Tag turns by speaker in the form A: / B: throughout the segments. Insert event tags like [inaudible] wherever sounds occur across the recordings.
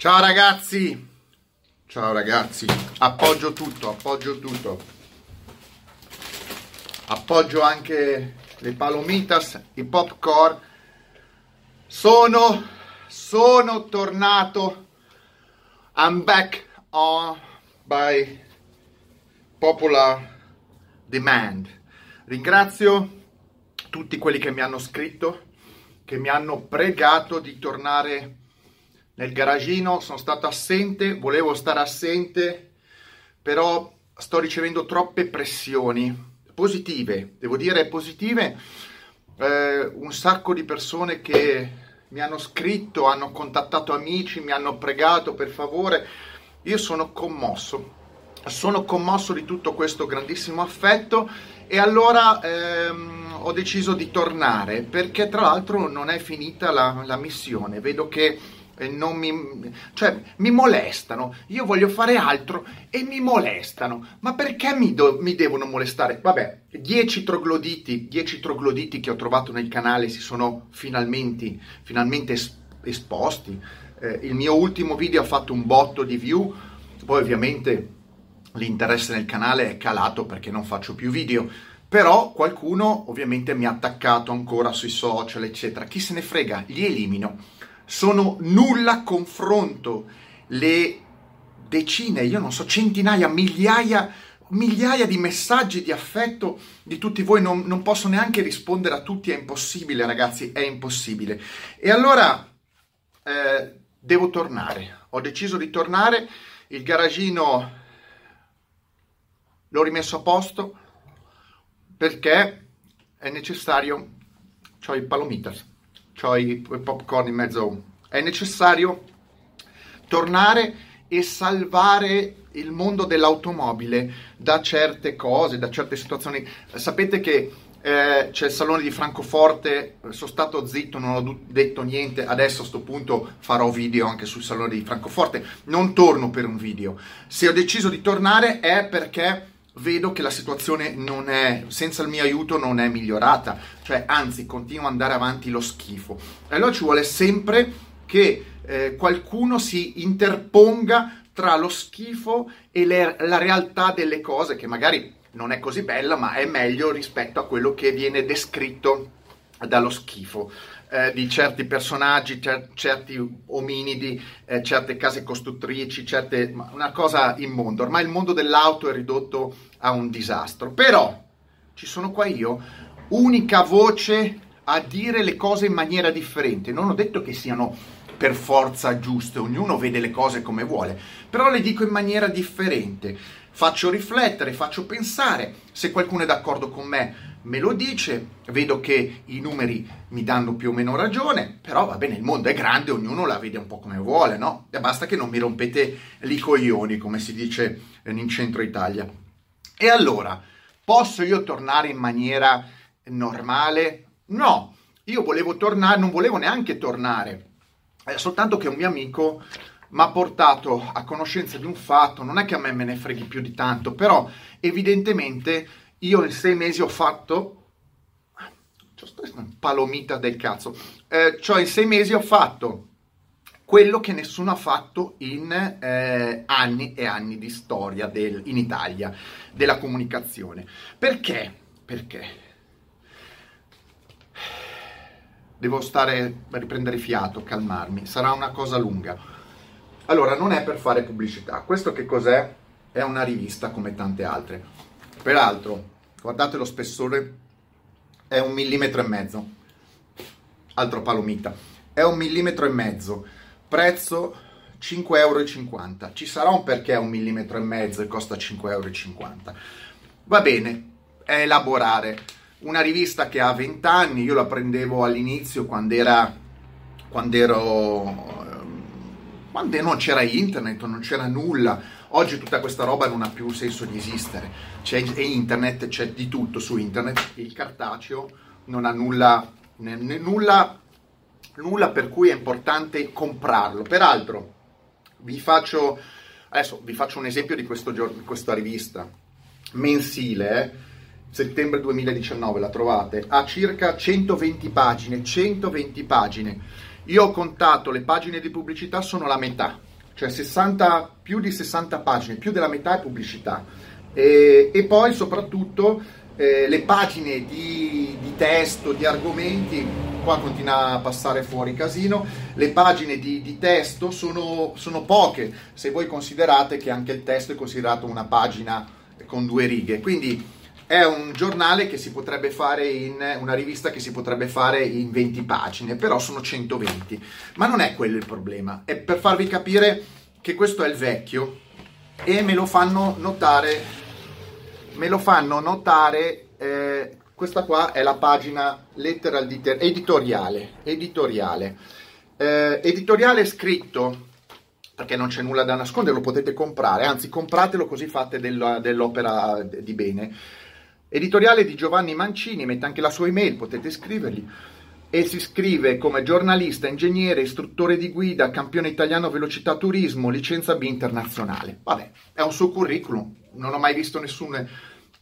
A: Ciao ragazzi, ciao ragazzi, appoggio tutto, appoggio tutto. Appoggio anche le palomitas, i popcorn. Sono, sono tornato. I'm back on by popular demand. Ringrazio tutti quelli che mi hanno scritto, che mi hanno pregato di tornare nel garagino, sono stato assente, volevo stare assente, però sto ricevendo troppe pressioni positive, devo dire positive, eh, un sacco di persone che mi hanno scritto, hanno contattato amici, mi hanno pregato per favore, io sono commosso, sono commosso di tutto questo grandissimo affetto e allora ehm, ho deciso di tornare perché tra l'altro non è finita la, la missione, vedo che non mi, cioè, mi molestano, io voglio fare altro e mi molestano. Ma perché mi, do, mi devono molestare? Vabbè, 10 trogloditi, 10 trogloditi che ho trovato nel canale si sono finalmente, finalmente esposti. Eh, il mio ultimo video ha fatto un botto di view, poi ovviamente l'interesse nel canale è calato perché non faccio più video. Però qualcuno ovviamente mi ha attaccato ancora sui social, eccetera. Chi se ne frega, li elimino sono nulla confronto. Le decine, io non so, centinaia, migliaia, migliaia di messaggi di affetto di tutti voi, non, non posso neanche rispondere a tutti, è impossibile ragazzi, è impossibile. E allora eh, devo tornare, ho deciso di tornare, il garagino l'ho rimesso a posto perché è necessario, ho i palomitas ho i popcorn in mezzo. È necessario tornare e salvare il mondo dell'automobile da certe cose, da certe situazioni. Sapete che eh, c'è il salone di Francoforte, sono stato zitto, non ho detto niente, adesso a questo punto farò video anche sul salone di Francoforte, non torno per un video. Se ho deciso di tornare è perché vedo che la situazione non è, senza il mio aiuto non è migliorata, cioè anzi continua ad andare avanti lo schifo. E allora ci vuole sempre che eh, qualcuno si interponga tra lo schifo e le, la realtà delle cose, che magari non è così bella, ma è meglio rispetto a quello che viene descritto dallo schifo eh, di certi personaggi, cer- certi ominidi, eh, certe case costruttrici, certe... una cosa immonda. Ormai il mondo dell'auto è ridotto a un disastro. Però ci sono qua io, unica voce a dire le cose in maniera differente. Non ho detto che siano per forza giuste, ognuno vede le cose come vuole, però le dico in maniera differente. Faccio riflettere, faccio pensare. Se qualcuno è d'accordo con me, me lo dice, vedo che i numeri mi danno più o meno ragione, però va bene, il mondo è grande, ognuno la vede un po' come vuole, no? E basta che non mi rompete i coglioni, come si dice in centro Italia. E allora, posso io tornare in maniera normale? No, io volevo tornare, non volevo neanche tornare, eh, soltanto che un mio amico mi ha portato a conoscenza di un fatto, non è che a me me ne freghi più di tanto, però evidentemente io in sei mesi ho fatto palomita del cazzo. Eh, cioè in sei mesi ho fatto quello che nessuno ha fatto in eh, anni e anni di storia del, in Italia della comunicazione. Perché? Perché? Devo stare riprendere fiato, calmarmi, sarà una cosa lunga. Allora, non è per fare pubblicità. Questo che cos'è? È una rivista come tante altre Peraltro, guardate lo spessore, è un millimetro e mezzo. Altro palomita. È un millimetro e mezzo. Prezzo 5,50 euro. Ci sarà un perché è un millimetro e mezzo e costa 5,50 euro. Va bene, è elaborare. Una rivista che ha 20 anni, io la prendevo all'inizio quando era quando ero quando non c'era internet, non c'era nulla Oggi tutta questa roba non ha più senso di esistere. C'è internet, c'è di tutto su internet. Il cartaceo non ha nulla, né, né, nulla, nulla per cui è importante comprarlo. Peraltro, vi faccio, adesso vi faccio un esempio di, questo, di questa rivista mensile, eh? settembre 2019 la trovate, ha circa 120 pagine, 120 pagine. Io ho contato le pagine di pubblicità, sono la metà cioè 60, più di 60 pagine, più della metà è pubblicità. E, e poi soprattutto eh, le pagine di, di, testo, di argomenti, qua continua a passare fuori casino, le pagine di, di testo sono, sono, poche, se voi considerate che anche il testo è considerato una pagina con due righe, quindi è un giornale che si potrebbe fare in una rivista che si potrebbe fare in 20 pagine, però sono 120. Ma non è quello il problema, è per farvi capire che questo è il vecchio e me lo fanno notare me lo fanno notare eh, questa qua è la pagina letteral editoriale editoriale eh, editoriale scritto perché non c'è nulla da nascondere, lo potete comprare, anzi compratelo così fate dell'opera di bene. Editoriale di Giovanni Mancini, mette anche la sua email, potete scrivergli. E si scrive come giornalista, ingegnere, istruttore di guida, campione italiano velocità turismo, licenza B internazionale. Vabbè, è un suo curriculum. Non ho mai visto nessun,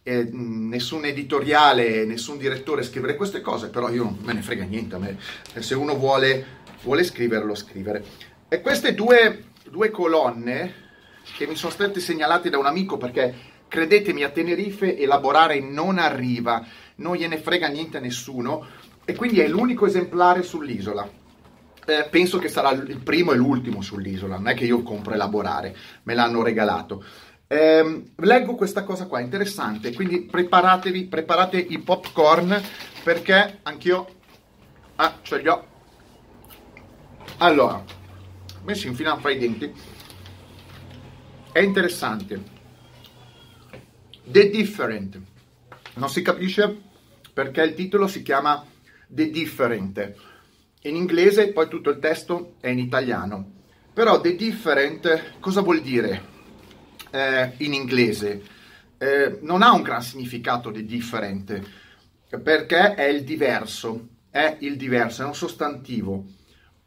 A: eh, nessun editoriale, nessun direttore scrivere queste cose, però io non me ne frega niente. Me, se uno vuole, vuole scriverlo, scrivere. E queste due, due colonne che mi sono state segnalate da un amico perché Credetemi, a Tenerife elaborare non arriva, non gliene frega niente a nessuno e quindi è l'unico esemplare sull'isola. Eh, penso che sarà il primo e l'ultimo sull'isola, non è che io compro elaborare, me l'hanno regalato. Eh, leggo questa cosa qua, interessante, quindi preparatevi, preparate i popcorn perché anch'io ah, ce li ho. Allora, messi in fila fra i denti. È interessante The Different. Non si capisce perché il titolo si chiama The Different. In inglese poi tutto il testo è in italiano. Però The Different cosa vuol dire eh, in inglese? Eh, non ha un gran significato The Different perché è il diverso, è il diverso, è un sostantivo.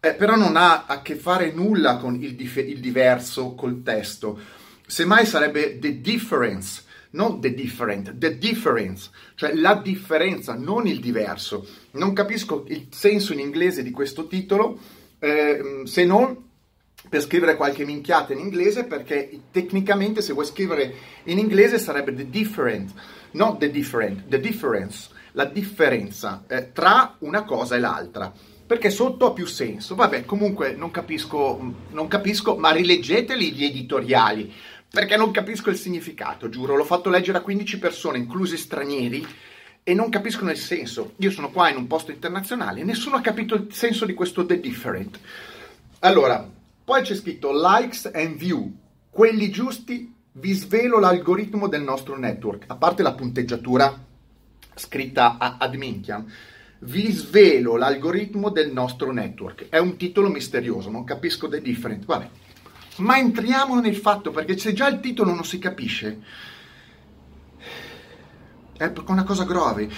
A: Eh, però non ha a che fare nulla con il, dif- il diverso col testo. Semmai sarebbe The Difference non the different, the difference, cioè la differenza, non il diverso. Non capisco il senso in inglese di questo titolo, eh, se non per scrivere qualche minchiata in inglese, perché tecnicamente se vuoi scrivere in inglese sarebbe the different, non the different, the difference, la differenza eh, tra una cosa e l'altra perché sotto ha più senso. Vabbè, comunque non capisco, non capisco, ma rileggeteli gli editoriali, perché non capisco il significato, giuro, l'ho fatto leggere a 15 persone, inclusi stranieri, e non capiscono il senso. Io sono qua in un posto internazionale e nessuno ha capito il senso di questo The Different. Allora, poi c'è scritto likes and view, quelli giusti, vi svelo l'algoritmo del nostro network, a parte la punteggiatura scritta ad minchiam, vi svelo l'algoritmo del nostro network. È un titolo misterioso, non capisco The Different. Vabbè, ma entriamo nel fatto perché se già il titolo non si capisce è una cosa grave.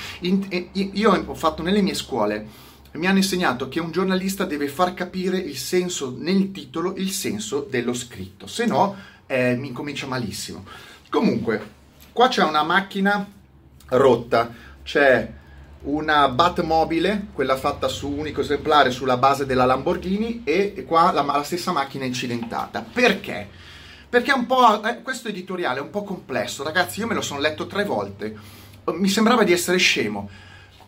A: io ho fatto nelle mie scuole mi hanno insegnato che un giornalista deve far capire il senso nel titolo, il senso dello scritto, se no eh, mi incomincia malissimo. Comunque, qua c'è una macchina rotta, c'è una Batmobile, quella fatta su unico esemplare sulla base della Lamborghini e qua la, la stessa macchina incidentata. Perché? Perché un po', eh, questo editoriale è un po' complesso, ragazzi, io me lo sono letto tre volte, mi sembrava di essere scemo.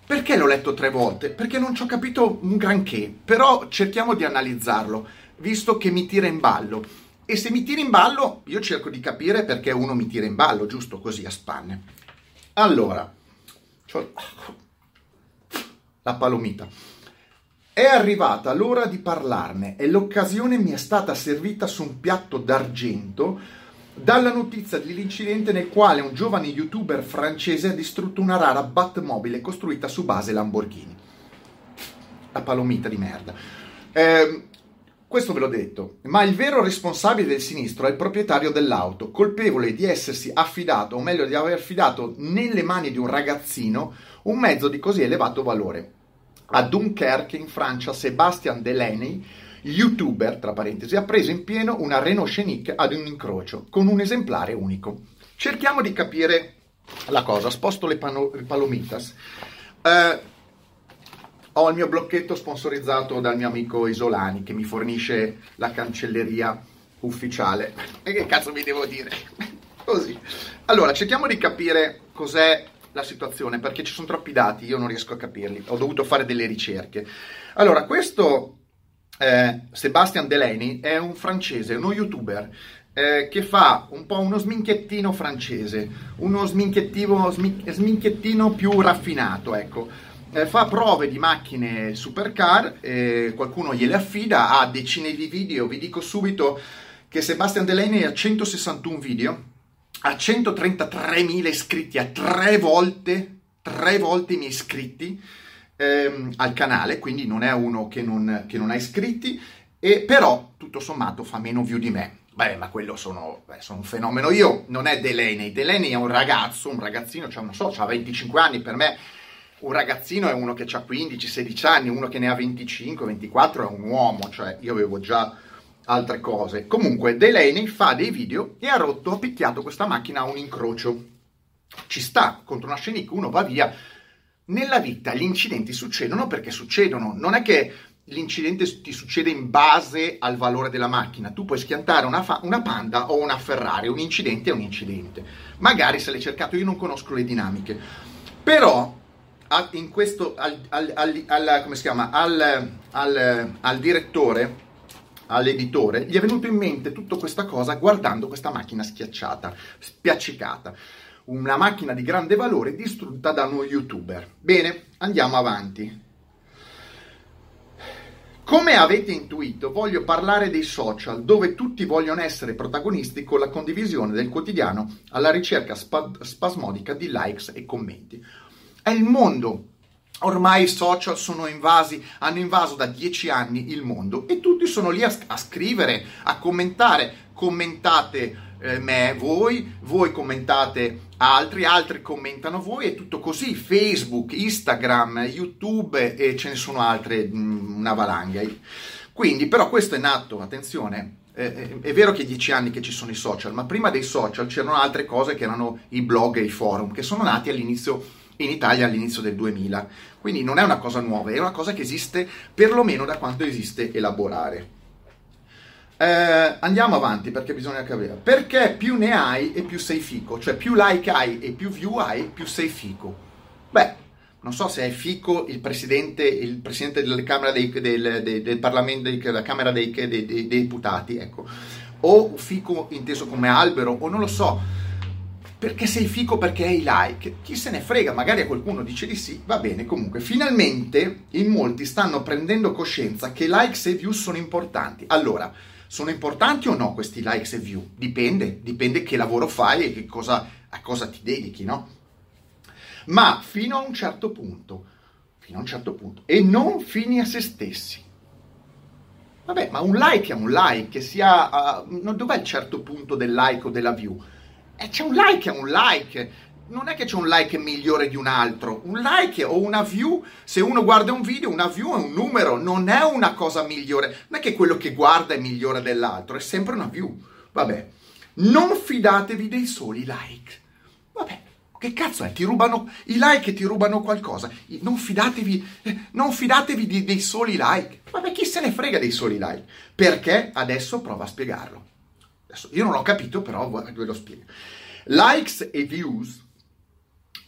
A: Perché l'ho letto tre volte? Perché non ci ho capito un granché, però cerchiamo di analizzarlo, visto che mi tira in ballo. E se mi tira in ballo, io cerco di capire perché uno mi tira in ballo, giusto così a spanne. Allora, la palomita. È arrivata l'ora di parlarne e l'occasione mi è stata servita su un piatto d'argento dalla notizia dell'incidente nel quale un giovane youtuber francese ha distrutto una rara Batmobile costruita su base Lamborghini. La palomita di merda. Eh, questo ve l'ho detto, ma il vero responsabile del sinistro è il proprietario dell'auto, colpevole di essersi affidato, o meglio di aver affidato nelle mani di un ragazzino, un mezzo di così elevato valore. A Dunkerque, in Francia, Sebastian Delaney, youtuber, tra parentesi, ha preso in pieno una Renault Scenic ad un incrocio, con un esemplare unico. Cerchiamo di capire la cosa, sposto le, pano- palomitas. Uh, ho il mio blocchetto sponsorizzato dal mio amico Isolani che mi fornisce la cancelleria ufficiale. [laughs] E che cazzo vi devo dire? [laughs] Così. Allora, cerchiamo di capire cos'è la situazione, perché ci sono troppi dati, io non riesco a capirli, ho dovuto fare delle ricerche. Allora, questo eh, Sebastian Delaney è un francese, uno youtuber, eh, che fa un po' uno sminchettino francese, uno sminchettino, sminchettino più raffinato, ecco. Eh, fa prove di macchine supercar, eh, qualcuno gliele affida, ha decine di video, vi dico subito che Sebastian Delaney ha 161 video, ha 133.000 iscritti, ha tre volte, tre volte i miei iscritti ehm, al canale, quindi non è uno che non, che non ha iscritti, e però tutto sommato fa meno view di me. Beh, ma quello sono, beh, sono un fenomeno. Io non è Delaney, Delaney è un ragazzo, un ragazzino, cioè non so, ha 25 anni, per me un ragazzino è uno che ha 15-16 anni, uno che ne ha 25-24 è un uomo, cioè io avevo già altre cose. Comunque Delaney fa dei video e ha rotto, ha picchiato questa macchina a un incrocio. Ci sta, contro una Scenic uno va via. Nella vita gli incidenti succedono perché succedono, non è che l'incidente ti succede in base al valore della macchina. Tu puoi schiantare una, fa- una, Panda o una Ferrari, un incidente è un incidente. Magari se l'hai cercato, io non conosco le dinamiche. Però in questo, al, al, al, al come si chiama, al direttore, all'editore, gli è venuto in mente tutta questa cosa guardando questa macchina schiacciata, spiaccicata. Una macchina di grande valore distrutta da uno youtuber. Bene, andiamo avanti. Come avete intuito, voglio parlare dei social, dove tutti vogliono essere protagonisti con la condivisione del quotidiano alla ricerca spa- spasmodica di likes e commenti. È il mondo. Ormai i social sono invasi, hanno invaso da dieci anni il mondo e tutti sono lì a, a scrivere, a commentare. Commentate eh, me, voi, voi commentate altri, altri commentano voi, è tutto così, Facebook, Instagram, YouTube e ce ne sono altre, mm, una valanga. Quindi, però questo è nato, attenzione, eh, è vero che è dieci anni che ci sono i social, ma prima dei social c'erano altre cose che erano i blog e i forum, che sono nati all'inizio in Italia all'inizio del 2000. Quindi non è una cosa nuova, è una cosa che esiste perlomeno da quanto esiste elaborare. Eh, andiamo avanti perché bisogna capire. Perché più ne hai e più sei fico, cioè più like hai e più view hai, più sei fico. Beh, non so se è fico il presidente, il presidente della Camera dei, del, del, del Parlamento, della Camera dei, dei, dei deputati, ecco, o fico inteso come albero, o non lo so perché sei fico perché hai like. Chi se ne frega, magari a qualcuno dice di sì, va bene, comunque finalmente in molti stanno prendendo coscienza che likes e views sono importanti. Allora, sono importanti o no questi likes e view? Dipende, dipende che lavoro fai e che cosa, a cosa ti dedichi, no? Ma fino a un certo punto, fino a un certo punto, e non fini a se stessi. Vabbè, ma un like è un like, che sia... Uh, dov'è il certo punto del like o della view? E eh, c'è un like è un like, non è che c'è un like migliore di un altro. Un like o una view, se uno guarda un video, una view è un numero, non è una cosa migliore. Non è che quello che guarda è migliore dell'altro, è sempre una view. Vabbè, non fidatevi dei soli like. Vabbè, che cazzo è? Ti rubano i like ti rubano qualcosa. Non fidatevi, eh, non fidatevi di, dei soli like. Vabbè, chi se ne frega dei soli like? Perché adesso prova a spiegarlo. Adesso, io non l'ho capito, però ve lo spiego. Likes e views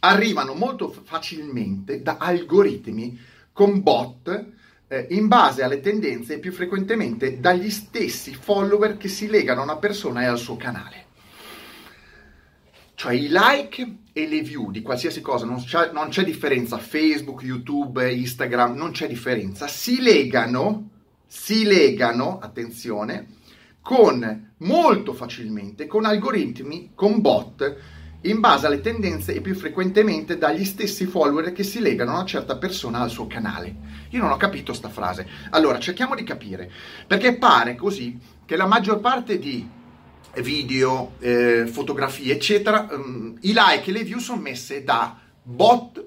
A: arrivano molto facilmente da algoritmi con bot eh, in base alle tendenze e più frequentemente dagli stessi follower che si legano a una persona e al suo canale. Cioè i like e le view di qualsiasi cosa, non c'è, non c'è differenza, Facebook, YouTube, Instagram, non c'è differenza, si legano, si legano, attenzione, con molto facilmente con algoritmi, con bot in base alle tendenze e più frequentemente dagli stessi follower che si legano a una certa persona al suo canale. Io non ho capito sta frase. Allora, cerchiamo di capire, perché pare così che la maggior parte di video, eh, fotografie, eccetera, um, i like e le view sono messe da bot,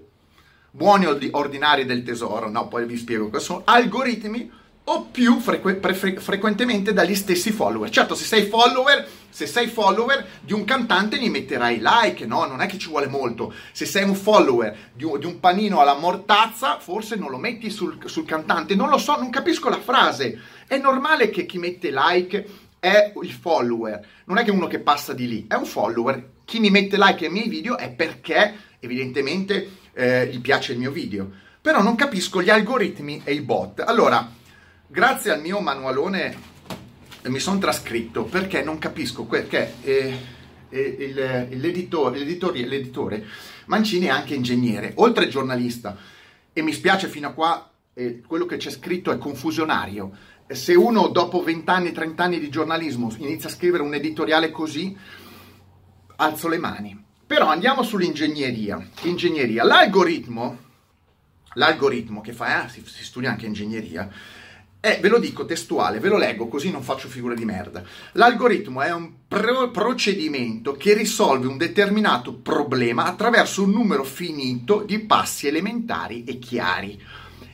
A: buoni ordinari del tesoro, no, poi vi spiego cosa sono, algoritmi o più frequ- pre- frequentemente dagli stessi follower. Certo, se sei follower, se sei follower di un cantante gli metterai like, no? Non è che ci vuole molto. Se sei un follower di un, di un panino alla mortazza, forse non lo metti sul, sul, cantante. Non lo so, non capisco la frase. È normale che chi mette like è il follower, non è che uno che passa di lì, è un follower. Chi mi mette like ai miei video è perché evidentemente eh, gli piace il mio video. Però non capisco gli algoritmi e i bot. Allora, grazie al mio manualone mi sono trascritto perché non capisco perché eh, eh, l'editore, l'editore, l'editore Mancini è anche ingegnere, oltre giornalista e mi spiace fino a qua eh, quello che c'è scritto è confusionario. Se uno dopo 20 anni, 30 anni di giornalismo inizia a scrivere un editoriale così, alzo le mani. Però andiamo sull'ingegneria. Ingegneria. L'algoritmo, l'algoritmo che fa, eh, si, si studia anche ingegneria, è, ve lo dico testuale, ve lo leggo così non faccio figure di merda. L'algoritmo è un pro- procedimento che risolve un determinato problema attraverso un numero finito di passi elementari e chiari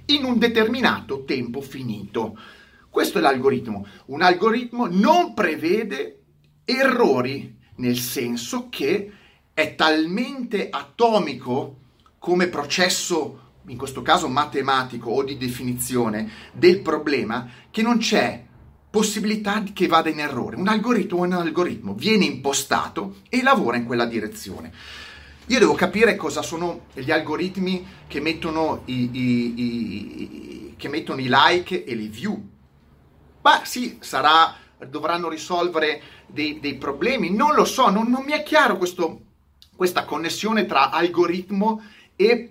A: in un determinato tempo finito. Questo è l'algoritmo. Un algoritmo non prevede errori, nel senso che è talmente atomico come processo, in questo caso matematico o di definizione, del problema, che non c'è possibilità che vada in errore. Un algoritmo è un algoritmo, viene impostato e lavora in quella direzione. Io devo capire cosa sono gli algoritmi che mettono i, i, i, che mettono i like e le view. Ma sì, sarà, dovranno risolvere dei, dei problemi, non lo so, non, non mi è chiaro questo, questa connessione tra algoritmo e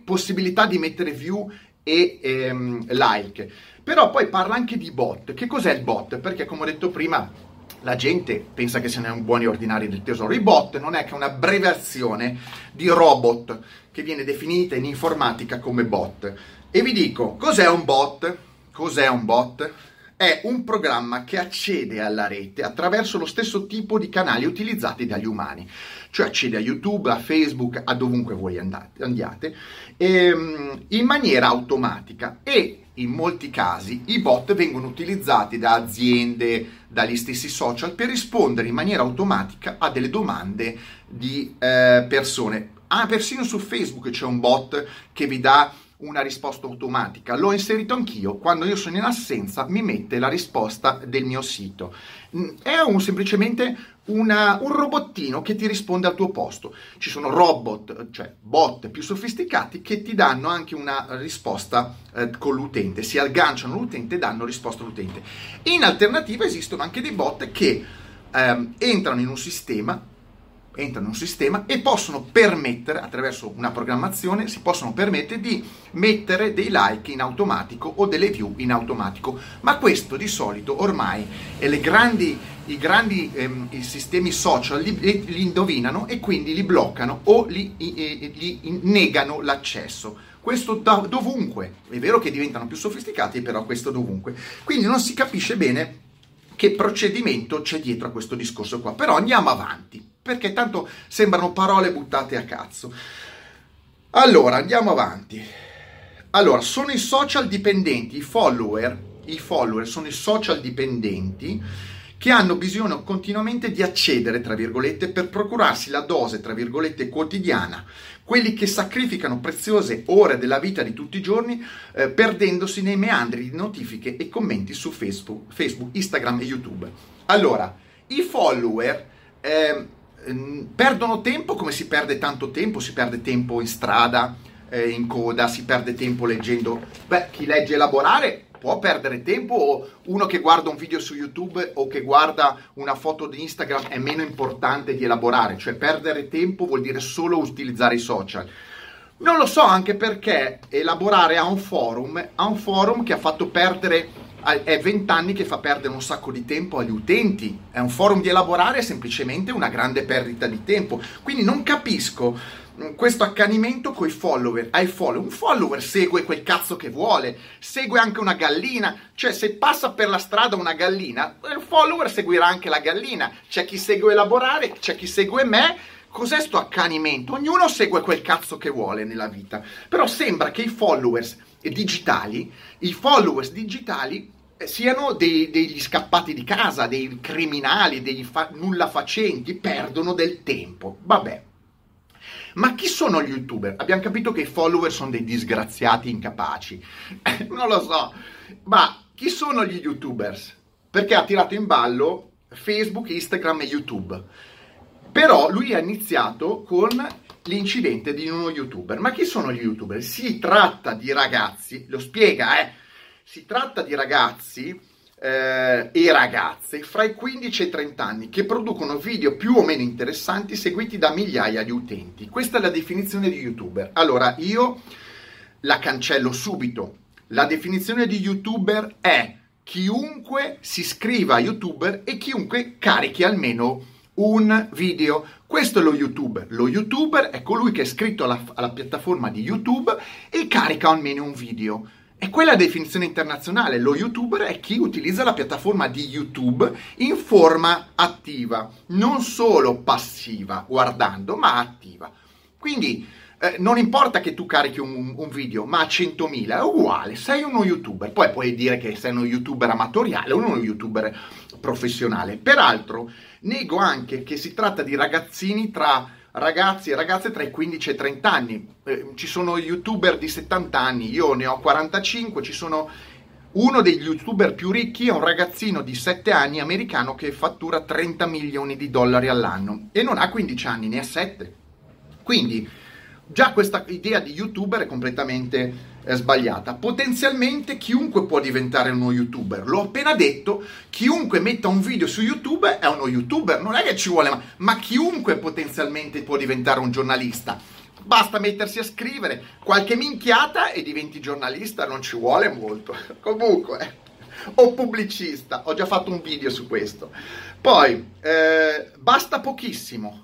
A: possibilità di mettere view e ehm, like. Però poi parla anche di bot. Che cos'è il bot? Perché come ho detto prima, la gente pensa che siano buoni ordinari del tesoro. I bot non è che un'abbreviazione di robot che viene definita in informatica come bot. E vi dico, cos'è un bot? Cos'è un bot? È un programma che accede alla rete attraverso lo stesso tipo di canali utilizzati dagli umani, cioè accede a YouTube, a Facebook, a dovunque voi andate, andiate, ehm, in maniera automatica e in molti casi i bot vengono utilizzati da aziende, dagli stessi social per rispondere in maniera automatica a delle domande di eh, persone. Ah, persino su Facebook c'è un bot che vi dà una risposta automatica. L'ho inserito anch'io, quando io sono in assenza mi mette la risposta del mio sito. Mm, è un, semplicemente una, un robottino che ti risponde al tuo posto. Ci sono robot, cioè bot più sofisticati che ti danno anche una risposta eh, con l'utente, si agganciano all'utente e danno risposta all'utente. In alternativa esistono anche dei bot che ehm, entrano in un sistema entrano in un sistema e possono permettere, attraverso una programmazione, si possono permettere di mettere dei like in automatico o delle view in automatico. Ma questo di solito ormai grandi, i grandi ehm, i sistemi social li, li, indovinano e quindi li bloccano o li, li negano l'accesso. Questo da dovunque. È vero che diventano più sofisticati, però questo dovunque. Quindi non si capisce bene che procedimento c'è dietro a questo discorso qua. Però andiamo avanti perché tanto sembrano parole buttate a cazzo. Allora, andiamo avanti. Allora, sono i social dipendenti, i follower, i follower sono i social dipendenti che hanno bisogno continuamente di accedere, tra virgolette, per procurarsi la dose, tra virgolette, quotidiana, quelli che sacrificano preziose ore della vita di tutti i giorni, eh, perdendosi nei meandri di notifiche e commenti su Facebook, Facebook, Instagram e YouTube. Allora, i follower eh, Ehm, perdono tempo come si perde tanto tempo, si perde tempo in strada, eh, in coda, si perde tempo leggendo. Beh, chi legge elaborare può perdere tempo o uno che guarda un video su YouTube o che guarda una foto di Instagram è meno importante di elaborare, cioè perdere tempo vuol dire solo utilizzare i social. Non lo so anche perché elaborare ha un forum, ha un forum che ha fatto perdere è vent'anni che fa perdere un sacco di tempo agli utenti. È un forum di elaborare è semplicemente una grande perdita di tempo. Quindi non capisco mm, questo accanimento con i follower. Ai follower. Un follower segue quel cazzo che vuole, segue anche una gallina. Cioè, se passa per la strada una gallina, il follower seguirà anche la gallina. C'è chi segue elaborare, c'è chi segue me. Cos'è sto accanimento? Ognuno segue quel cazzo che vuole nella vita. Però sembra che i followers digitali, i followers digitali eh, siano dei, degli scappati di casa, dei criminali, dei fa- nulla facenti, perdono del tempo. Vabbè. Ma chi sono gli youtuber? Abbiamo capito che i follower sono dei disgraziati incapaci. [laughs] non lo so. Ma chi sono gli youtubers? Perché ha tirato in ballo Facebook, Instagram e YouTube. Però lui ha iniziato con l'incidente di uno youtuber. Ma chi sono gli youtuber? Si tratta di ragazzi, lo spiega, eh? Si tratta di ragazzi eh, e ragazze fra i 15 e i 30 anni che producono video più o meno interessanti seguiti da migliaia di utenti. Questa è la definizione di youtuber. Allora io la cancello subito. La definizione di youtuber è chiunque si scriva a youtuber e chiunque carichi almeno un video. Questo è lo youtuber. Lo youtuber è colui che è iscritto alla, alla piattaforma di YouTube e carica almeno un video. E quella definizione internazionale. Lo youtuber è chi utilizza la piattaforma di YouTube in forma attiva, non solo passiva, guardando, ma attiva. Quindi eh, non importa che tu carichi un, un, video, ma a 100.000 è uguale, sei uno youtuber. Poi puoi dire che sei uno youtuber amatoriale o uno youtuber professionale. Peraltro, nego anche che si tratta di ragazzini tra ragazzi e ragazze tra i 15 e i 30 anni. Eh, ci sono youtuber di 70 anni, io ne ho 45, ci sono uno degli youtuber più ricchi è un ragazzino di 7 anni americano che fattura 30 milioni di dollari all'anno e non ha 15 anni, ne ha 7. Quindi già questa idea di youtuber è completamente eh, sbagliata. Potenzialmente chiunque può diventare uno youtuber. L'ho appena detto, chiunque metta un video su YouTube è uno youtuber, non è che ci vuole, ma, ma chiunque potenzialmente può diventare un giornalista. Basta mettersi a scrivere qualche minchiata e diventi giornalista, non ci vuole molto. [laughs] Comunque, o pubblicista, ho già fatto un video su questo. Poi, eh, basta pochissimo